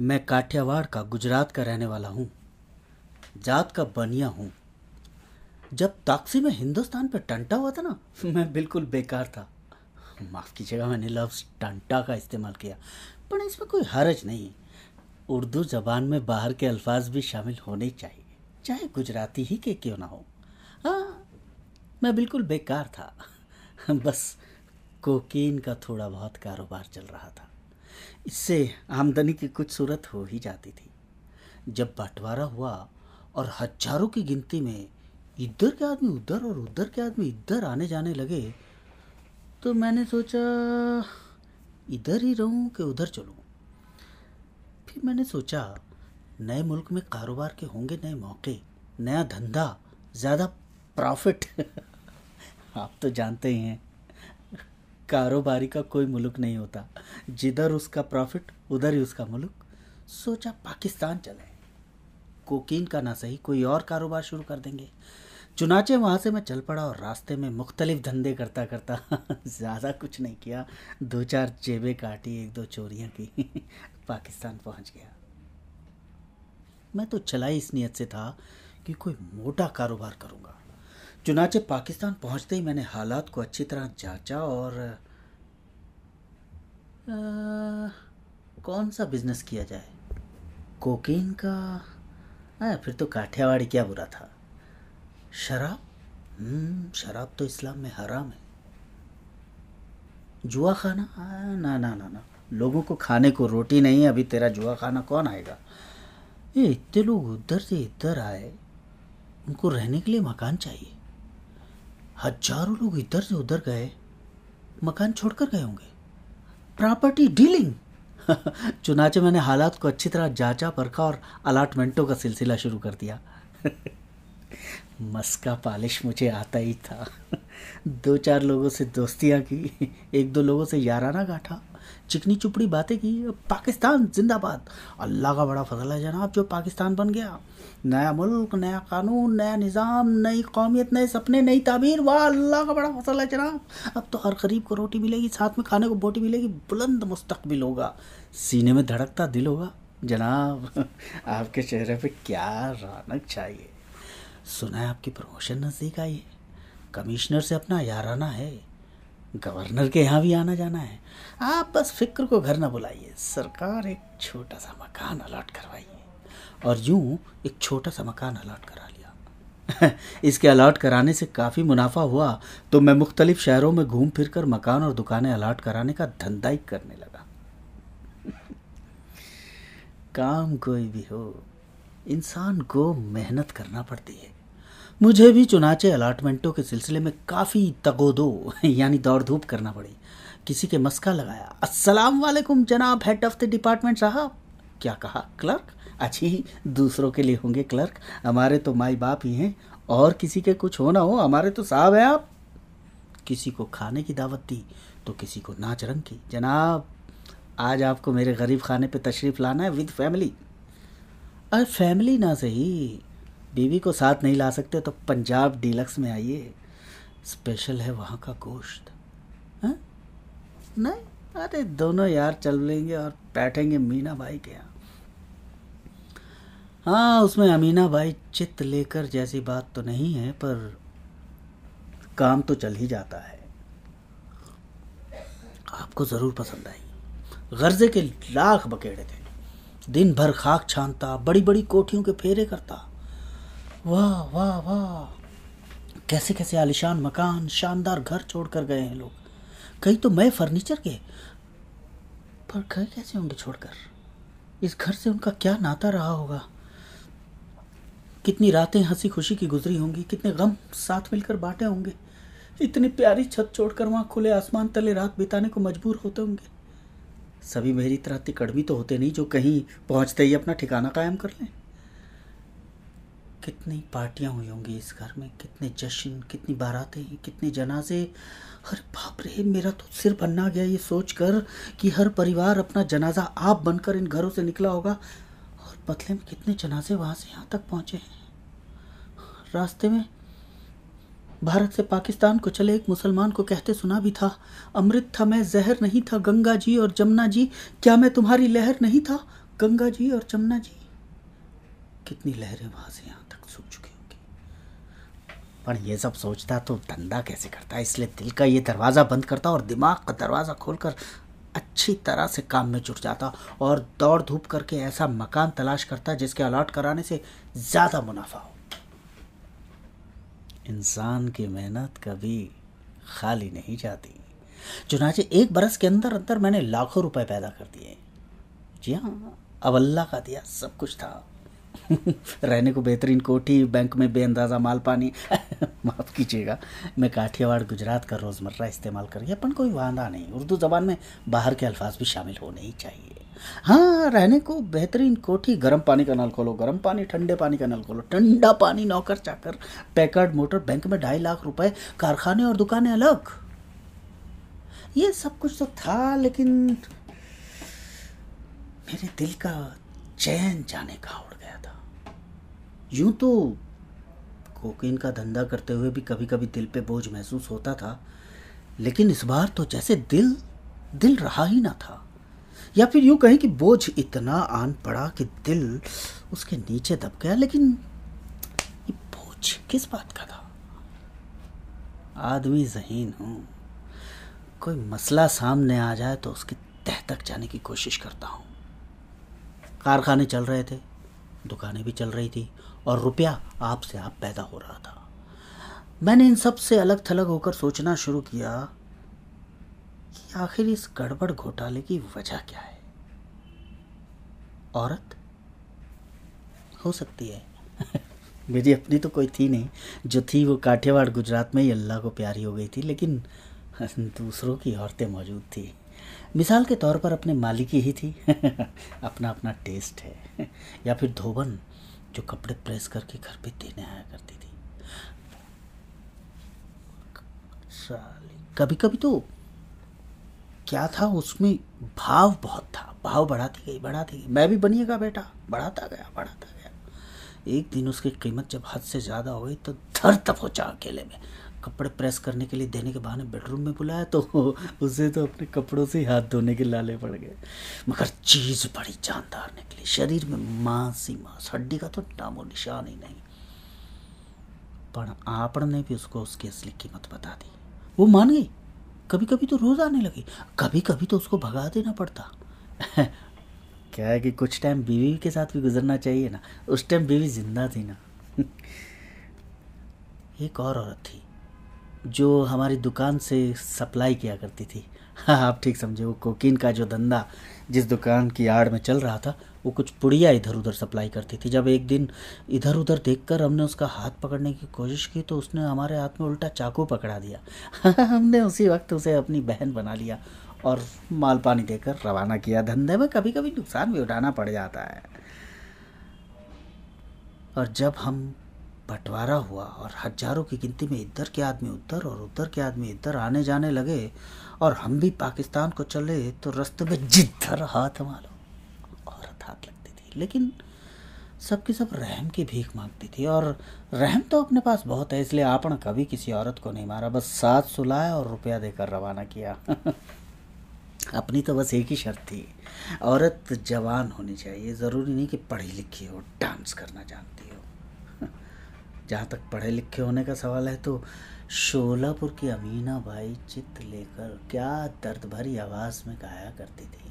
मैं काठियावाड़ का गुजरात का रहने वाला हूँ। जात का बनिया हूँ। जब ताक्सी में हिंदुस्तान पर टंटा हुआ था ना, मैं बिल्कुल बेकार था। माफ़ कीजिएगा, मैंने लफ्ज़ टंटा का इस्तेमाल किया, पर इसमें कोई हरज नहीं। उर्दू ज़बान में बाहर के अल्फाज भी शामिल होने चाहिए, चाहे गुजराती ही के क्यों ना हो। हाँ मैं बिल्कुल बेकार था। बस कोकीन का थोड़ा बहुत कारोबार चल रहा था। इससे आमदनी की कुछ सूरत हो ही जाती थी। जब बंटवारा हुआ और हज़ारों की गिनती में इधर के आदमी उधर और उधर के आदमी इधर आने जाने लगे तो मैंने सोचा, इधर ही रहूँ कि उधर चलूँ? फिर मैंने सोचा, नए मुल्क में कारोबार के होंगे नए मौके, नया धंधा, ज़्यादा प्रॉफिट। आप तो जानते ही हैं। कारोबारी का कोई मुल्क नहीं होता। जिधर उसका प्रॉफिट उधर ही उसका मुल्क। सोचा पाकिस्तान चले। कोकीन का ना सही, कोई और कारोबार शुरू कर देंगे। चुनाचे वहाँ से मैं चल पड़ा और रास्ते में मुख्तलिफ़ धंधे करता करता ज़्यादा कुछ नहीं किया। दो चार जेबें काटी, एक दो चोरियाँ की। पाकिस्तान पहुँच गया। मैं तो चला ही इस नीयत से था कि कोई मोटा कारोबार करूँगा। चुनाचे पाकिस्तान पहुँचते ही मैंने हालात को अच्छी तरह जांचा और आ, कौन सा बिज़नेस किया जाए? कोकीन का आ, फिर तो काठियावाड़ी क्या बुरा था। शराब? हम्म शराब तो इस्लाम में हराम है। जुआ खाना? आ, ना ना ना ना। लोगों को खाने को रोटी नहीं है अभी तेरा जुआ खाना कौन आएगा? ये इतने लोग उधर से इधर आए उनको रहने के लिए मकान चाहिए। हज़ारों लोग इधर से उधर गए। मकान छोड़कर गए होंगे। प्रॉपर्टी डीलिंग चुनाचे मैंने हालात को अच्छी तरह जांचा, परखा और अलाटमेंटों का सिलसिला शुरू कर दिया। मस्का पालिश मुझे आता ही था। दो चार लोगों से दोस्तियाँ की, एक दो लोगों से याराना गांठा। चिकनी चुपड़ी बातें की, पाकिस्तान, जिंदाबाद। अल्लाह का बड़ा फजल है जनाब, जो पाकिस्तान बन गया। नया मुल्क, नया कानून, नया निज़ाम, नई कौमियत, नए सपने, नई ताबीर। वाह, अल्लाह का बड़ा फ़सल है जनाब। अब तो हर गरीब को रोटी मिलेगी, साथ में खाने को बोटी मिलेगी। बुलंद मुस्तकबिल होगा। सीने में धड़कता दिल होगा। जनाब, आपके चेहरे पे क्या रौनक चाहिए सुना है आपकी प्रमोशन नज़दीक आई है। कमिश्नर से अपना याराना है। गवर्नर के यहाँ भी आना जाना है। आप बस फ़िक्र को घर ना बुलाइए। सरकार एक छोटा सा मकान अलॉट करवाइए और यूँ एक छोटा सा मकान अलॉट करा लिया। इसके अलॉट कराने से काफ़ी मुनाफा हुआ तो मैं मुख्तलिफ़ शहरों में घूम फिर कर मकान और दुकानें अलॉट कराने का धंधा ही करने लगा। काम कोई भी हो, इंसान को मेहनत करना पड़ती है। मुझे भी चुनाचे अलाटमेंटों के सिलसिले में काफ़ी तगोदो, यानी दौड़ धूप करना पड़ी। किसी के मस्का लगाया, अस्सलाम वालेकुम जनाब हेड ऑफ़ द डिपार्टमेंट साहब। क्या कहा क्लर्क अच्छी दूसरों के लिए होंगे क्लर्क हमारे तो माई बाप ही हैं, और किसी के कुछ हो ना हो, हमारे तो साहब हैं आप। किसी को खाने की दावत दी तो किसी को नाच रंग की। जनाब, आज आपको मेरे गरीब खाने पे तशरीफ़ लाना है विद फैमिली अरे फैमिली ना सही। बीवी को साथ नहीं ला सकते तो पंजाब डीलक्स में आइए। स्पेशल है वहाँ का गोश्त। है? नहीं? अरे दोनों यार चल लेंगे और बैठेंगे मीना भाई के यहाँ। हाँ उसमें अमीना भाई चित्त लेकर जैसी बात तो नहीं है, पर काम तो चल ही जाता है। आपको ज़रूर पसंद आई। गर्जे के लाख बकेड़े थे। दिन भर खाक छानता बड़ी बड़ी कोठियों के फेरे करता। वाह वाह वाह। कैसे कैसे आलिशान मकान, शानदार घर छोड़कर गए हैं लोग। कई तो मैं फर्नीचर के पर घर कैसे होंगे छोड़कर? इस घर से उनका क्या नाता रहा होगा? कितनी रातें हँसी खुशी की गुजरी होंगी, कितने गम साथ मिलकर बांटे होंगे। इतनी प्यारी छत छोड़कर वहाँ खुले आसमान तले रात बिताने को मजबूर होते होंगे। सभी मेरी तरह तिकड़मी तो होते नहीं जो कहीं पहुँचते ही अपना ठिकाना कायम कर लें। कितनी पार्टियाँ हुई होंगी इस घर में? कितने जश्न, कितनी बारातें कितने जनाजे? अरे बाप रे, मेरा तो सिर बनना गया ये सोचकर कि हर परिवार अपना जनाजा आप बनकर इन घरों से निकला होगा। और बदले में कितने जनाजे वहाँ से यहाँ तक पहुँचे हैं? रास्ते में भारत से पाकिस्तान को चले एक मुसलमान को कहते सुना भी था, अमृत था, मैं जहर नहीं था, गंगा जी और जमुना जी, क्या मैं तुम्हारी लहर नहीं था? गंगा जी और जमुना जी। कितनी लहरें वहाँ से यहाँ पर ये सब सोचता तो धंधा कैसे करता? इसलिए दिल का ये दरवाज़ा बंद करता और दिमाग का दरवाज़ा खोलकर अच्छी तरह से काम में जुट जाता और दौड़ धूप करके ऐसा मकान तलाश करता जिसके अलॉट कराने से ज़्यादा मुनाफा हो। इंसान की मेहनत कभी खाली नहीं जाती। चुनाचे एक बरस के अंदर अंदर मैंने लाखों रुपए पैदा कर दिए। जी हाँ अब अल्लाह का दिया सब कुछ था। रहने को बेहतरीन कोठी, बैंक में बेअंदाजा माल पानी। माफ़ कीजिएगा, मैं काठियावाड़, गुजरात का रोज़मर्रा इस्तेमाल करिए अपन कोई वादा नहीं। उर्दू ज़बान में बाहर के अल्फाज भी शामिल होने ही चाहिए। हाँ रहने को बेहतरीन कोठी, गर्म पानी का नल खोलो, गर्म पानी, ठंडे पानी का नल खोलो, ठंडा पानी, नौकर चाकर, पैकर्ड मोटर, बैंक में ढाई लाख रुपए, कारखाने और दुकानें अलग। ये सब कुछ तो था, लेकिन मेरे दिल का चैन जाने का उड़ यूँ तो कोकीन का धंधा करते हुए भी कभी कभी दिल पे बोझ महसूस होता था, लेकिन इस बार तो जैसे दिल दिल रहा ही ना था। या फिर यूँ कहें कि बोझ इतना आन पड़ा कि दिल उसके नीचे दब गया, लेकिन ये बोझ किस बात का था? आदमी जहीन हूँ। कोई मसला सामने आ जाए तो उसकी तह तक जाने की कोशिश करता हूँ। कारखाने चल रहे थे, दुकानें भी चल रही थी और रुपया आप से आप पैदा हो रहा था। मैंने इन सबसे अलग थलग होकर सोचना शुरू किया कि आखिर इस गड़बड़ घोटाले की वजह क्या है? औरत? हो सकती है। मेरी अपनी तो कोई थी नहीं। जो थी वो काठियावाड़, गुजरात में ही अल्लाह को प्यारी हो गई थी, लेकिन दूसरों की औरतें मौजूद थी। मिसाल के तौर पर अपने मालिकी ही थी। अपना अपना टेस्ट है। या फिर धोबन। जो कपड़े प्रेस करके घर पे देने आया करती थी। कभी कभी तो क्या था उसमें भाव बहुत था, भाव बढ़ाती गई बढ़ाती गई। मैं भी बनिएगा बेटा, बढ़ाता गया बढ़ाता गया। एक दिन उसकी कीमत जब हद से ज़्यादा हो गई तो धर तप हो अकेले में। कपड़े प्रेस करने के लिए देने के बहाने बेडरूम में बुलाया तो उसे तो अपने कपड़ों से हाथ धोने के लाले पड़ गए। मगर चीज़ बड़ी जानदार निकली। शरीर में मांस ही मांस, हड्डी का तो नामो निशान ही नहीं। पर आपड़ ने भी उसको उसकी असली कीमत बता दी। वो मान गई। कभी कभी तो रोज़ आने लगी। कभी कभी तो उसको भगा देना पड़ता। क्या है कि कुछ टाइम बीवी के साथ भी गुजरना चाहिए ना? उस टाइम बीवी ज़िंदा थी ना। एक और औरत थी। जो हमारी दुकान से सप्लाई किया करती थी। हाँ आप ठीक समझे, वो कोकीन का जो धंधा जिस दुकान की आड़ में चल रहा था, वो कुछ पुड़िया इधर उधर सप्लाई करती थी। जब एक दिन इधर उधर देखकर हमने उसका हाथ पकड़ने की कोशिश की तो उसने हमारे हाथ में उल्टा चाकू पकड़ा दिया। हमने उसी वक्त उसे अपनी बहन बना लिया और माल पानी देकर रवाना किया। धंधे में कभी कभी नुकसान भी उठाना पड़ जाता है। और जब हम बंटवारा हुआ और हज़ारों की गिनती में इधर के आदमी उधर और उधर के आदमी इधर आने जाने लगे और हम भी पाकिस्तान को चले तो रास्ते में जिधर हाथ मारो, औरत हाथ लगती थी। लेकिन सबकी सब रहम की भीख मांगती थी और रहम तो अपने पास बहुत है, इसलिए आपने कभी किसी औरत को नहीं मारा, बस साथ सुलाया और रुपया देकर रवाना किया। अपनी तो बस एक ही शर्त थी, औरत जवान होनी चाहिए। ज़रूरी नहीं कि पढ़ी लिखी हो, डांस करना जानती हो। जहाँ तक पढ़े लिखे होने का सवाल है तो शोलापुर की अमीना बाई चित लेकर क्या दर्द भरी आवाज़ में गाया करती थी।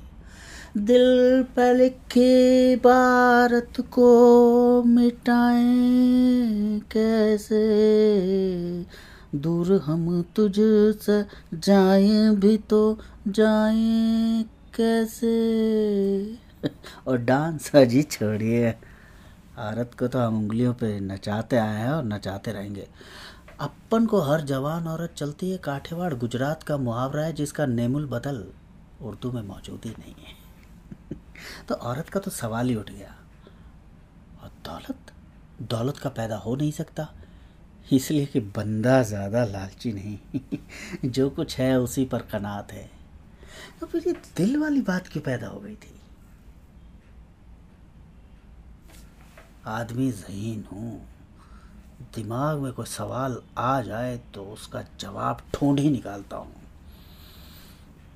दिल पर लिखी भारत को मिटाएँ कैसे? दूर हम तुझसे जाए भी तो जाए कैसे? और डांस अजी छोड़िए। औरत को तो हम उंगलियों पे नचाते आए हैं और नचाते रहेंगे। अपन को हर जवान औरत चलती है काठेवाड़, गुजरात का मुहावरा है जिसका नेमुल बदल उर्दू में मौजूद ही नहीं है। तो औरत का तो सवाल ही उठ गया। और दौलत? दौलत का पैदा हो नहीं सकता। इसलिए कि बंदा ज़्यादा लालची नहीं। जो कुछ है उसी पर कनात है। तो फिर ये दिल वाली बात क्यों पैदा हो गई थी? आदमी जहीन हूँ। दिमाग में कोई सवाल आ जाए तो उसका जवाब ढूंढ ही निकालता हूँ।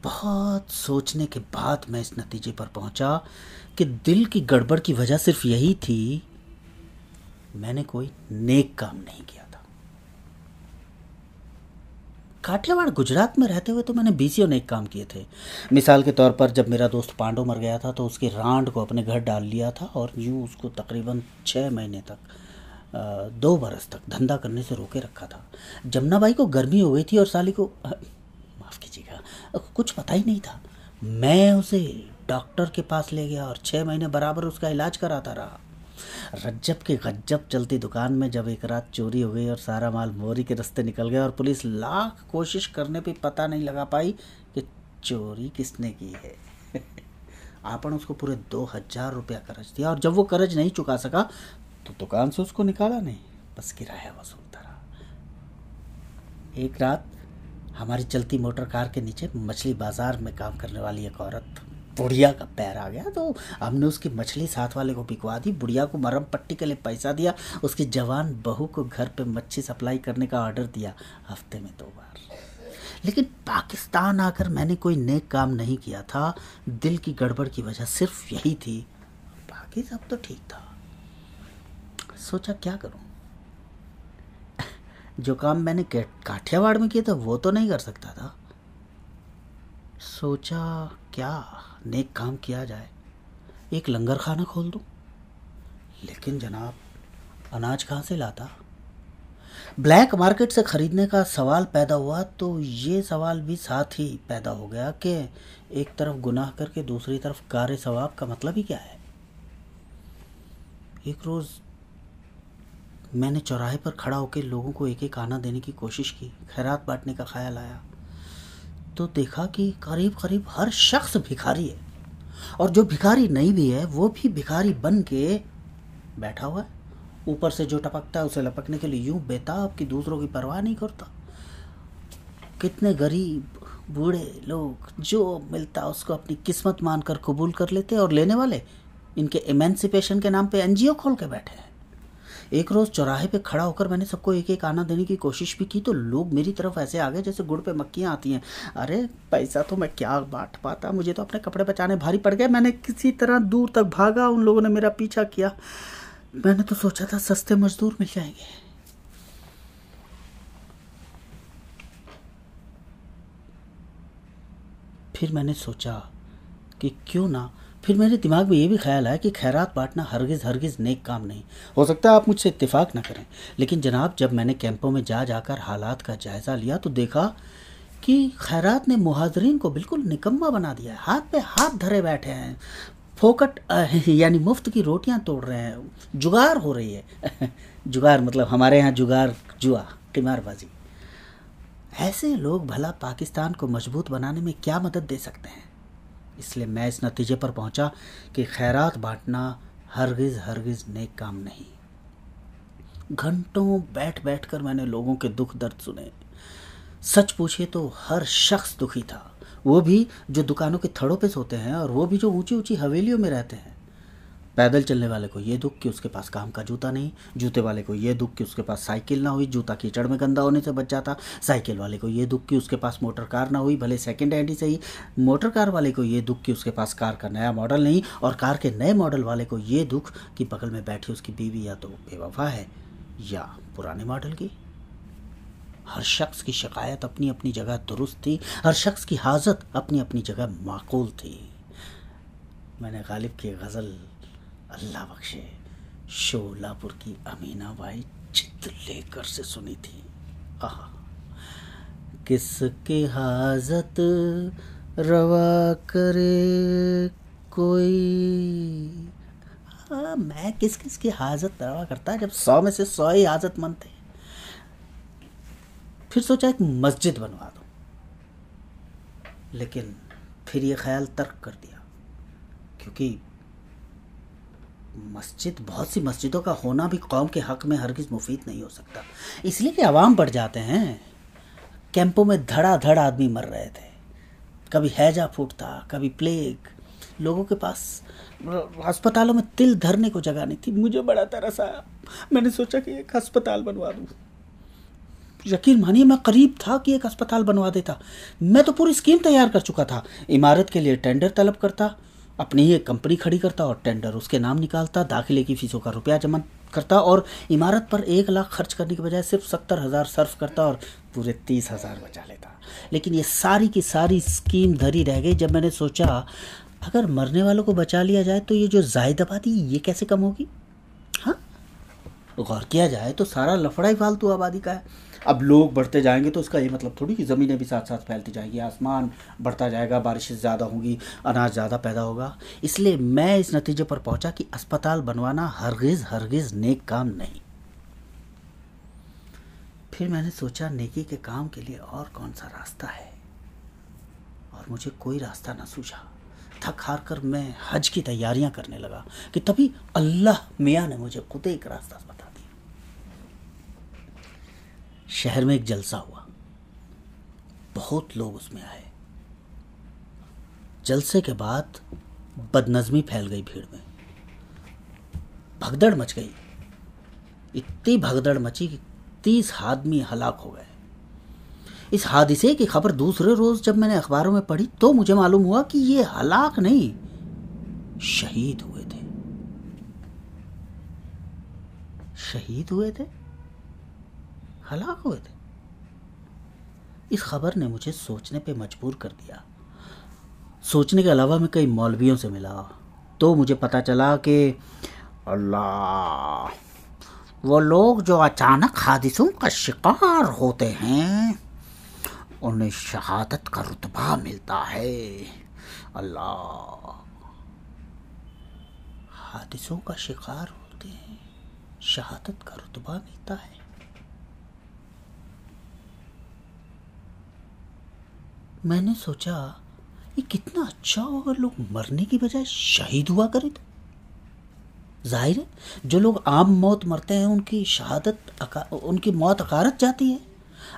बहुत सोचने के बाद मैं इस नतीजे पर पहुँचा कि दिल की गड़बड़ की वजह सिर्फ़ यही थी, मैंने कोई नेक काम नहीं किया था काठियावाड़ गुजरात में रहते हुए तो मैंने बीसियों नेक काम किए थे। मिसाल के तौर पर जब मेरा दोस्त पांडो मर गया था तो उसकी रांड को अपने घर डाल लिया था और यूँ उसको तकरीबन छः महीने तक दो बरस तक धंधा करने से रोके रखा था। जमुनाबाई को गर्मी हो गई थी और साली को माफ़ कीजिएगा कुछ पता ही नहीं था। मैं उसे डॉक्टर के पास ले गया और छः महीने बराबर उसका इलाज कराता रहा। रज्जब के गज्जब चलती दुकान में जब एक रात चोरी हो गई और सारा माल मोरी के रास्ते निकल गया और पुलिस लाख कोशिश करने पर पता नहीं लगा पाई कि चोरी किसने की है। आपन उसको पूरे दो हज़ार रुपया कर्ज दिया और जब वो कर्ज नहीं चुका सका तो दुकान से उसको निकाला नहीं, बस किराया वसूलता रहा एक रात हमारी चलती मोटर कार के नीचे मछली बाज़ार में काम करने वाली एक औरत बुढ़िया का पैर आ गया तो हमने उसकी मछली साथ वाले को बिकवा दी। बुढ़िया को मरम पट्टी के लिए पैसा दिया, उसकी जवान बहू को घर पे मच्छी सप्लाई करने का ऑर्डर दिया, हफ़्ते में दो बार। लेकिन पाकिस्तान आकर मैंने कोई नेक काम नहीं किया था, दिल की गड़बड़ की वजह सिर्फ़ यही थी। बाकी सब तो ठीक था। सोचा क्या करूँ? जो काम मैंने काठियावाड़ में किया था, वो तो नहीं कर सकता था। सोचा क्या? नेक काम किया जाए। एक लंगर खाना खोल दूँ? लेकिन जनाब, अनाज कहाँ से लाता? ब्लैक मार्केट से ख़रीदने का सवाल पैदा हुआ तो ये सवाल भी साथ ही पैदा हो गया कि एक तरफ़ गुनाह करके दूसरी तरफ़ कार्य सवाब का मतलब ही क्या है? एक रोज़ मैंने चौराहे पर खड़ा होकर लोगों को एक एक आना देने की कोशिश की। खैरात बांटने का ख्याल आया। तो देखा कि करीब करीब हर शख्स भिखारी है। और जो भिखारी नहीं भी है, वो भी भिखारी बन के बैठा हुआ है। ऊपर से जो टपकता है, उसे लपकने के लिए यूँ बेताब कि दूसरों की परवाह नहीं करता। कितने गरीब, बूढ़े लोग, जो मिलता उसको अपनी किस्मत मानकर कबूल कर लेते और लेने वाले, इनके एमेंसिपेशन के नाम पे एनजीओ खोल के बैठे हैं। एक रोज़ चौराहे पे खड़ा होकर मैंने सबको एक एक आना देने की कोशिश भी की तो लोग मेरी तरफ़ ऐसे आ गए जैसे गुड़ पे मक्खियाँ आती हैं। अरे, पैसा तो मैं क्या बांट पाता? मुझे तो अपने कपड़े बचाने भारी पड़ गए। मैंने किसी तरह दूर तक भागा, उन लोगों ने मेरा पीछा किया। मैंने तो सोचा था सस्ते मजदूर मिल जाएँगे। फिर मैंने सोचा कि क्यों ना फिर मेरे दिमाग में ये भी ख्याल आया कि खैरात बांटना हरगिज़ हरगिज़ नेक काम नहीं। हो सकता आप मुझसे इत्तेफाक ना करें, लेकिन जनाब जब मैंने कैंपों में जा जाकर हालात का जायज़ा लिया तो देखा कि खैरात ने मुहाजरीन को बिल्कुल निकम्मा बना दिया है। हाथ पे हाथ धरे बैठे हैं, फोकट यानी मुफ़्त की रोटियाँ तोड़ रहे हैं। जुगार हो रही है। जुगार मतलब हमारे यहाँ जुगार, जुआ, किमारबाजी। ऐसे लोग भला पाकिस्तान को मज़बूत बनाने में क्या मदद दे सकते हैं? इसलिए मैं इस नतीजे पर पहुँचा कि खैरात बांटना हरगिज़ हरगिज़ नेक काम नहीं। घंटों बैठ बैठ कर मैंने लोगों के दुख दर्द सुने। सच पूछे तो हर शख्स दुखी था। वो भी जो दुकानों के थड़ों पे सोते हैं और वो भी जो ऊँची ऊँची हवेलियों में रहते हैं। पैदल चलने वाले को ये दुख कि उसके पास काम का जूता नहीं, जूते वाले को ये दुख कि उसके पास साइकिल ना हुई, जूता कीचड़ में गंदा होने से बच जाता। साइकिल वाले को ये दुख कि उसके पास मोटर कार ना हुई, भले सेकेंड हैंड ही सही। मोटर कार वाले को ये दुख कि उसके पास कार का नया मॉडल नहीं और कार के नए मॉडल वाले को ये दुख कि बगल में बैठी उसकी बीवी या तो बेवफा है या पुराने मॉडल की। हर शख्स की शिकायत अपनी अपनी जगह दुरुस्त थी, हर शख्स की हाजत अपनी अपनी जगह माकूल थी। मैंने गालिब की गज़ल अल्लाह बख्शे, शोलापुर की अमीना बाई चित लेकर से सुनी थी। आह, किसके हाजत रवा करे कोई? हाँ मैं किस किस की हाजत रवा करता जब सौ में से सौ ही हाजत मंद थे। फिर सोचा एक मस्जिद बनवा दो। लेकिन फिर ये ख्याल तर्क कर दिया, क्योंकि मस्जिद, बहुत सी मस्जिदों का होना भी कौम के हक में हरगिज़ मुफीद नहीं हो सकता। इसलिए कि आवाम बढ़ जाते हैं। कैंपों में धड़ाधड़ आदमी मर रहे थे। कभी हैजा फूटता कभी प्लेग। लोगों के पास, अस्पतालों में तिल धरने को जगह नहीं थी। मुझे बड़ा तरस आया। मैंने सोचा कि एक अस्पताल बनवा दूँ। यकीन मानिए, मैं करीब था कि एक अस्पताल बनवा देता। मैं तो पूरी स्कीम तैयार कर चुका था। इमारत के लिए टेंडर तलब करता अपनी ही एक कंपनी खड़ी करता और टेंडर उसके नाम निकालता, दाखिले की फीसों का रुपया जमा करता और इमारत पर एक लाख खर्च करने के बजाय सिर्फ़ सत्तर हज़ार सर्फ करता और पूरे तीस हज़ार बचा लेता। लेकिन ये सारी की सारी स्कीम धरी रह गई जब मैंने सोचा, अगर मरने वालों को बचा लिया जाए तो ये जो जायद आबादी, ये कैसे कम होगी? हाँ? गौर किया जाए तो सारा लफड़ा ही फालतू आबादी का है। अब लोग बढ़ते जाएँगे तो उसका ये मतलब थोड़ी कि ज़मीनें भी साथ साथ फैलती जाएँगी, आसमान बढ़ता जाएगा, बारिश ज़्यादा होगी, अनाज ज़्यादा पैदा होगा। इसलिए मैं इस नतीजे पर पहुँचा कि अस्पताल बनवाना हरगिज़ हरगिज़ नेक काम नहीं। फिर मैंने सोचा, नेकी के काम के लिए और कौन सा रास्ता है? और मुझे कोई रास्ता ना सूझा। थक हार कर मैं हज की तैयारियाँ करने लगा कि तभी अल्लाह मियाँ ने मुझे खुद एक रास्ता बता दिया शहर में एक जलसा हुआ। बहुत लोग उसमें आए। जलसे के बाद बदनजमी फैल गई भीड़ में। भगदड़ मच गई। इतनी भगदड़ मची कि तीस आदमी हलाक हो गए। इस हादसे की खबर दूसरे रोज जब मैंने अखबारों में पढ़ी तो मुझे मालूम हुआ कि ये हलाक नहीं, शहीद हुए थे। शहीद हुए थे? हलाक हुए थे। इस खबर ने मुझे सोचने पे मजबूर कर दिया। सोचने के अलावा मैं कई मौलवियों से मिला तो मुझे पता चला कि अल्लाह, वो लोग जो अचानक हादिसों का शिकार होते हैं, उन्हें शहादत का रुतबा मिलता है। अल्लाह, हादिसों का शिकार होते हैं, शहादत का रुतबा मिलता है। मैंने सोचा, ये कितना अच्छा हो अगर लोग मरने की बजाय शहीद हुआ करें तो। ज़ाहिर है, जो लोग आम मौत मरते हैं, उनकी शहादत उनकी मौत अकारत जाती है।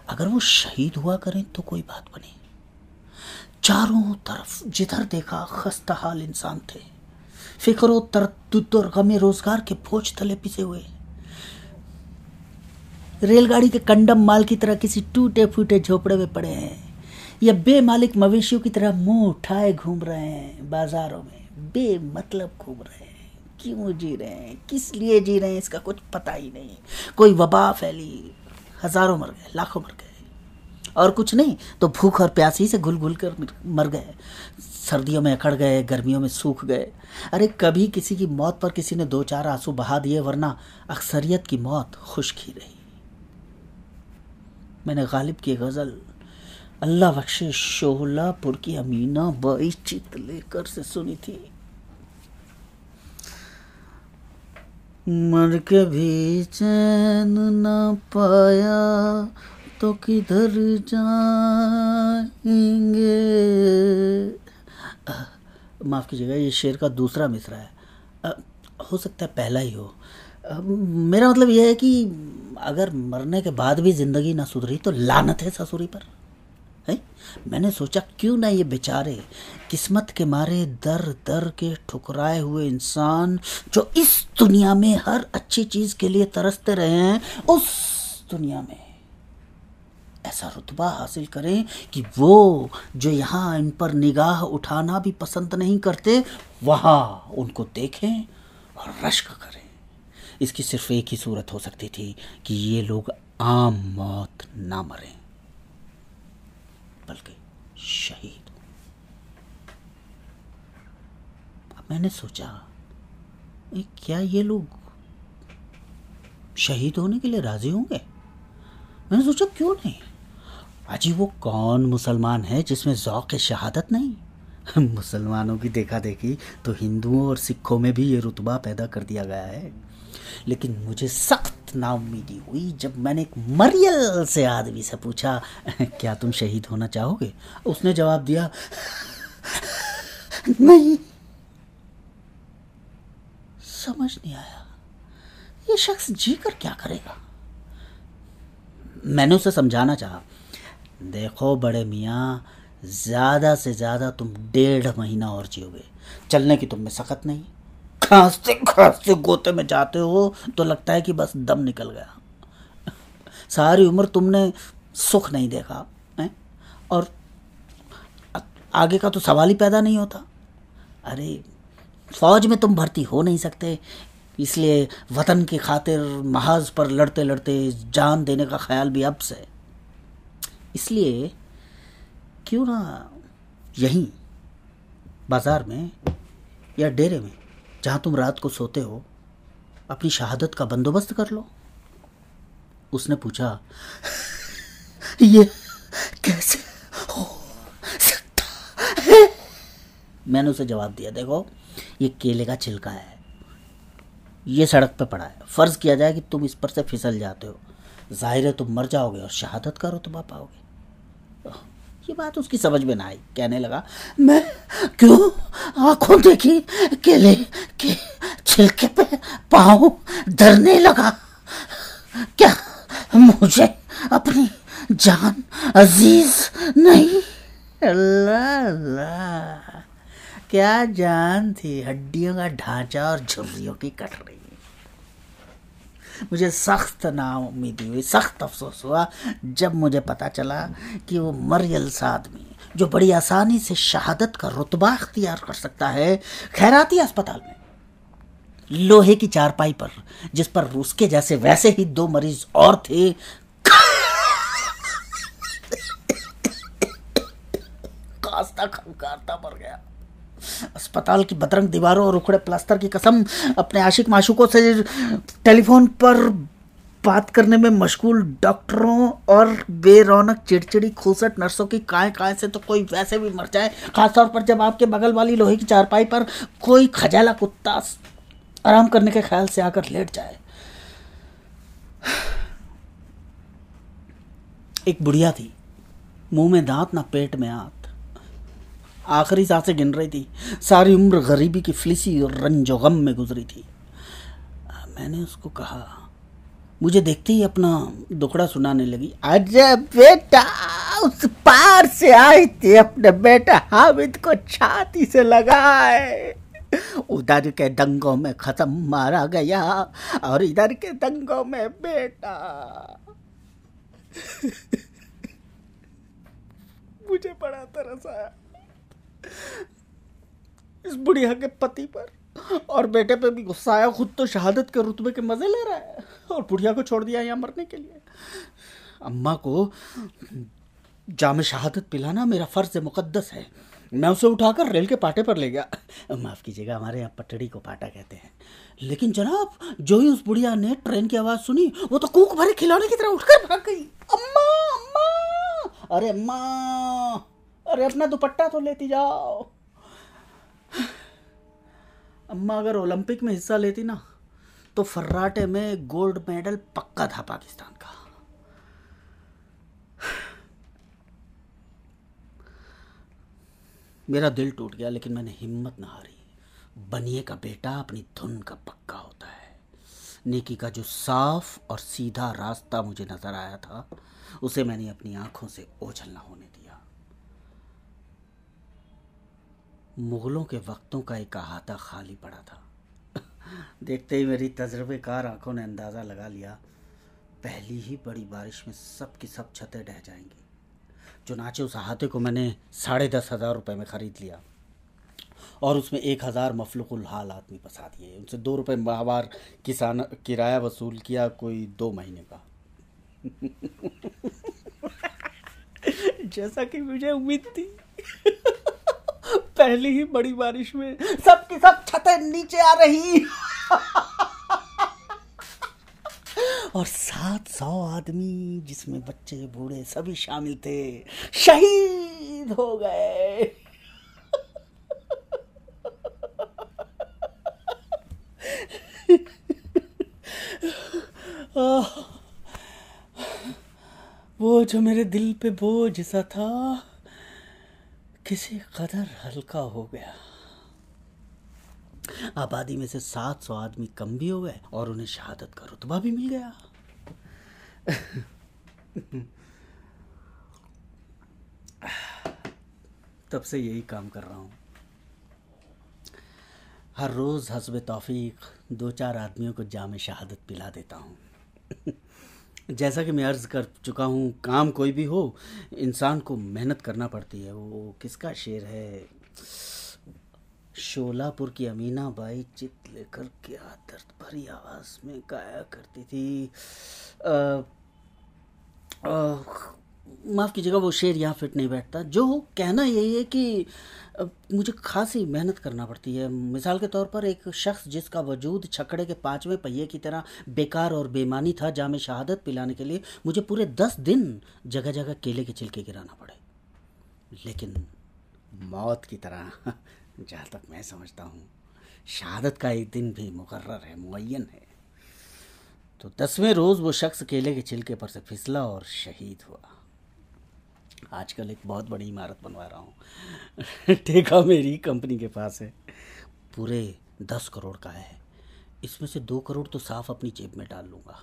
अगर वो शहीद हुआ करें तो कोई बात बने। चारों तरफ़ जिधर देखा खस्ता हाल इंसान थे। फ़िक्र तरद और गमे रोज़गार के बोझ तले पिसे हुए। रेलगाड़ी के कंडम माल की तरह किसी टूटे फूटे झोपड़े में पड़े हैं। या बेमालिक मवेशियों की तरह मुँह उठाए घूम रहे हैं बाजारों में, बेमतलब घूम रहे हैं। क्यों जी रहे हैं? किस लिए जी रहे हैं? इसका कुछ पता ही नहीं। कोई वबा फैली, हज़ारों मर गए, लाखों मर गए। और कुछ नहीं तो भूख और प्यासी से घुल घुल कर मर गए। सर्दियों में अकड़ गए, गर्मियों में सूख गए। अरे कभी किसी की मौत पर किसी ने दो चार आँसू बहा दिए, वरना अक्सरियत की मौत खुश्क ही रही। मैंने गालिब की गज़ल अल्लाह बख्शे शोलापुर की अमीना बाई चित लेकर से सुनी थी। मर के भी चैन न पाया तो किधर जाएँगे? माफ़ कीजिएगा ये शेर का दूसरा मिसरा है। आ, हो सकता है पहला ही हो। आ, मेरा मतलब यह है कि अगर मरने के बाद भी ज़िंदगी ना सुधरी तो लानत है ससुरी पर। है? मैंने सोचा, क्यों ना ये बेचारे किस्मत के मारे दर दर के ठुकराए हुए इंसान जो इस दुनिया में हर अच्छी चीज़ के लिए तरसते रहे हैं, उस दुनिया में ऐसा रुतबा हासिल करें कि वो जो यहाँ इन पर निगाह उठाना भी पसंद नहीं करते, वहाँ उनको देखें और रश्क करें। इसकी सिर्फ़ एक ही सूरत हो सकती थी कि ये लोग आम मौत ना मरें। बल्कि शहीद। अब मैंने सोचा क्या ये लोग शहीद होने के लिए राज़ी होंगे? मैंने सोचा, क्यों नहीं? अजी वो कौन मुसलमान है जिसमें ज़ौक़ शहादत नहीं? मुसलमानों की देखा देखी तो हिंदुओं और सिखों में भी ये रुतबा पैदा कर दिया गया है। लेकिन मुझे सख्त नाउमीदी हुई जब मैंने एक मरियल से आदमी से पूछा, क्या तुम शहीद होना चाहोगे? उसने जवाब दिया, नहीं। समझ नहीं आया, ये शख्स जीकर क्या करेगा? मैंने उसे समझाना चाहा, देखो बड़े मियाँ, ज़्यादा से ज़्यादा तुम डेढ़ महीना और जियोगे, चलने की तुम में सख्त नहीं। खांसते खांसते गोते में जाते हो तो लगता है कि बस दम निकल गया। सारी उम्र तुमने सुख नहीं देखा, है? और आगे का तो सवाल ही पैदा नहीं होता। अरे, फौज में तुम भर्ती हो नहीं सकते, इसलिए वतन की खातिर महाज पर लड़ते लड़ते जान देने का ख्याल भी अब से। इसलिए क्यों ना यहीं, बाज़ार में या डेरे में जहाँ तुम रात को सोते हो, अपनी शहादत का बंदोबस्त कर लो। उसने पूछा, ये कैसे हो सकता है? मैंने उसे जवाब दिया, देखो, ये केले का छिलका है। ये सड़क पे पड़ा है। फ़र्ज़ किया जाए कि तुम इस पर से फिसल जाते हो। ज़ाहिर है तुम मर जाओगे और शहादत का रुतबा पाओगे। ये बात उसकी समझ में ना आई, कहने लगा, मैं क्यों आँखों देखी, केले के छिलके पे पाँव डरने लगा? क्या मुझे अपनी जान अज़ीज़ नहीं? अल्लाह क्या जान थी? हड्डियों का ढांचा और झुर्रियों की कट रही मुझे सख्त नाउमीदी हुई सख्त अफसोस हुआ जब मुझे पता चला कि वो मरियल सा आदमी जो बड़ी आसानी से शहादत का रुतबा अख्तियार कर सकता है, खैराती अस्पताल में। लोहे की चारपाई पर, जिस पर रूस के जैसे वैसे ही दो मरीज़ और थे, कास्ता खंकारता मर गया। अस्पताल की बदरंग दीवारों और उखड़े प्लास्टर की कसम अपने आशिक माशुकों से टेलीफोन पर बात करने में मशगूल डॉक्टरों और बेरौनक चिड़चिड़ी खूसट नर्सों की काय काय से तो कोई वैसे भी मर जाए। खासतौर पर जब आपके बगल वाली लोहे की चारपाई पर कोई खजाला कुत्ता आराम करने के ख्याल से आकर लेट जाए। एक बुढ़िया थी। मुँह में दांत, ना पेट में आत आखिरी साँसें गिन रही थी। सारी उम्र गरीबी की फिलिसी और रंजो गम में गुजरी थी। मैंने उसको कहा, मुझे देखते ही अपना दुखड़ा सुनाने लगी अजय बेटा, उस पार से आई थी, अपने बेटा हामिद को छाती से लगाए। उधर के दंगों में खत्म मारा गया और इधर के दंगों में बेटा। मुझे बड़ा तरस आया। इस बुढ़िया के पति पर। और बेटे पे भी गुस्सा आया, खुद तो शहादत के रुतबे के मज़े ले रहा है। और बुढ़िया को छोड़ दिया यहाँ मरने के लिए। अम्मा को जाम शहादत पिलाना मेरा फ़र्ज़ मुकद्दस है। मैं उसे उठाकर रेल के पाटे पर ले गया। माफ़ कीजिएगा, हमारे यहाँ पटड़ी को पाटा कहते हैं। लेकिन जनाब, जो ही उस बुढ़िया ने ट्रेन की आवाज़ सुनी, वो तो कूक भरे खिलौने की तरह उठकर भाग गई। अम्मा अम्मा! अरे अम्मा! अरे अपना दुपट्टा तो लेती जाओ। अम्मा अगर ओलंपिक में हिस्सा लेती ना तो फर्राटे में गोल्ड मेडल पक्का था पाकिस्तान का। मेरा दिल टूट गया, लेकिन मैंने हिम्मत न हारी। बनिए का बेटा, अपनी धुन का पक्का होता है। नेकी का जो साफ़ और सीधा रास्ता मुझे नज़र आया था, उसे मैंने अपनी आँखों से ओझल होने दिया मुगलों के वक्तों का एक अहाता खाली पड़ा था। देखते ही मेरी तजर्बेकार आँखों ने अंदाज़ा लगा लिया, पहली ही बड़ी बारिश में सब की सब छतें ढह जाएँगी। चुनाचे उस अहाते को मैंने साढ़े दस हज़ार रुपये में ख़रीद लिया और उसमें एक हज़ार मफलुकुल हाल आदमी फंसा दिए। उनसे दो रुपये माहवार किसान किराया वसूल किया कोई दो महीने का। जैसा कि मुझे उम्मीद थी। पहली ही बड़ी बारिश में सबकी सब छतें नीचे आ रही। और सात सौ आदमी, जिसमें बच्चे, बूढ़े सभी शामिल थे, शहीद हो गए। वो जो मेरे दिल पे बोझ सा था किसी कदर हल्का हो गया। आबादी में से सात सौ आदमी कम भी हो गए और उन्हें शहादत का रुतबा भी मिल गया। तब से यही काम कर रहा हूँ। हर रोज़ हसब तौफीक दो चार आदमियों को जाम शहादत पिला देता हूँ। जैसा कि मैं अर्ज़ कर चुका हूँ, काम कोई भी हो, इंसान को मेहनत करना पड़ती है। वो किसका शेर है? शोलापुर की अमीना बाई चित लेकर क्या दर्द भरी आवाज़ में गाया करती थी। माफ़ कीजिएगा, वो शेर यहाँ फिट नहीं बैठता। जो कहना यही है कि मुझे खासी मेहनत करना पड़ती है। मिसाल के तौर पर एक शख्स जिसका वजूद छकड़े के पाँचवें पहिए की तरह बेकार और बेमानी था जहाँ में शहादत पिलाने के लिए, मुझे पूरे दस दिन जगह जगह केले के छिलके गिराना पड़े। लेकिन मौत की तरह, जहाँ तक मैं समझता हूँ, शहादत का एक दिन भी मुकर्र है मुन है। तो दसवें रोज़ वो शख्स केले के छिलके पर से फिसला और शहीद हुआ। आजकल एक बहुत बड़ी इमारत बनवा रहा हूँ। ठेका मेरी कंपनी के पास है। पूरे दस करोड़ का है। इसमें से दो करोड़ तो साफ़ अपनी जेब में डाल लूँगा।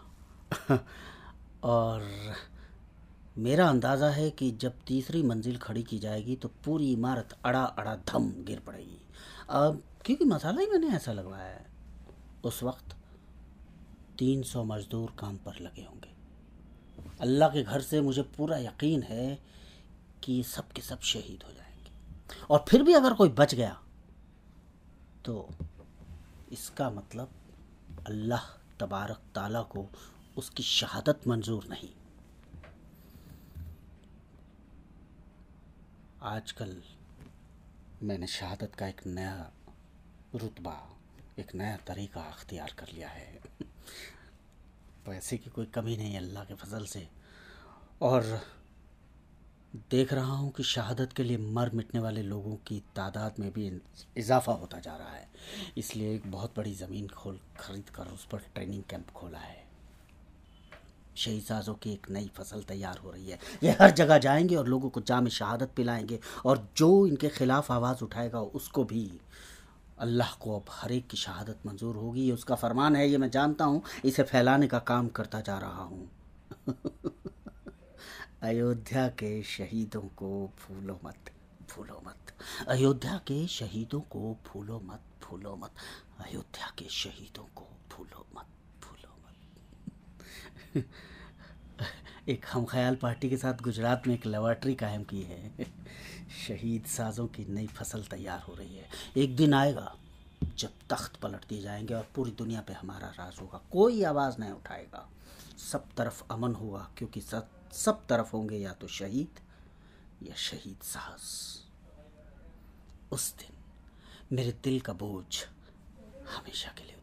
और मेरा अंदाज़ा है कि जब तीसरी मंजिल खड़ी की जाएगी तो पूरी इमारत अड़ा अड़ा धम गिर पड़ेगी। अब क्योंकि मसाला ही मैंने ऐसा लगवाया है। उस वक्त तीन सौ मज़दूर काम पर लगे होंगे। अल्लाह के घर से मुझे पूरा यकीन है कि ये सब के सब शहीद हो जाएँगे। और फिर भी अगर कोई बच गया तो इसका मतलब अल्लाह तबारक ताला को उसकी शहादत मंजूर नहीं। आजकल मैंने शहादत का एक नया रुतबा, एक नया तरीका अख्तियार कर लिया है। पैसे की कोई कमी नहीं अल्लाह के फजल से। और देख रहा हूँ कि शहादत के लिए मर मिटने वाले लोगों की तादाद में भी इजाफा होता जा रहा है। इसलिए एक बहुत बड़ी ज़मीन खोल खरीद कर उस पर ट्रेनिंग कैंप खोला है। शहीद साजों की एक नई फ़सल तैयार हो रही है। ये हर जगह जाएँगे और लोगों को जाम शहादत पिलाएँगे और जो इनके खिलाफ आवाज़ उठाएगा, उसको भी अल्लाह को अब हर एक की शहादत मंजूर होगी। ये उसका फरमान है, ये मैं जानता हूँ। इसे फैलाने का काम करता जा रहा हूँ। अयोध्या के शहीदों को भूलो मत भूलो मत। अयोध्या के शहीदों को भूलो मत भूलो मत। अयोध्या के शहीदों को भूलो मत भूलो मत। एक हम ख्याल पार्टी के साथ गुजरात में एक लेबॉर्ट्री कायम की है। शहीद साजों की नई फ़सल तैयार हो रही है। एक दिन आएगा जब तख्त पलट दिए जाएँगे और पूरी दुनिया पे हमारा राज होगा। कोई आवाज़ नहीं उठाएगा। सब तरफ़ अमन होगा क्योंकि सब सब तरफ़ होंगे या तो शहीद या शहीद साहस। उस दिन मेरे दिल का बोझ हमेशा के लिए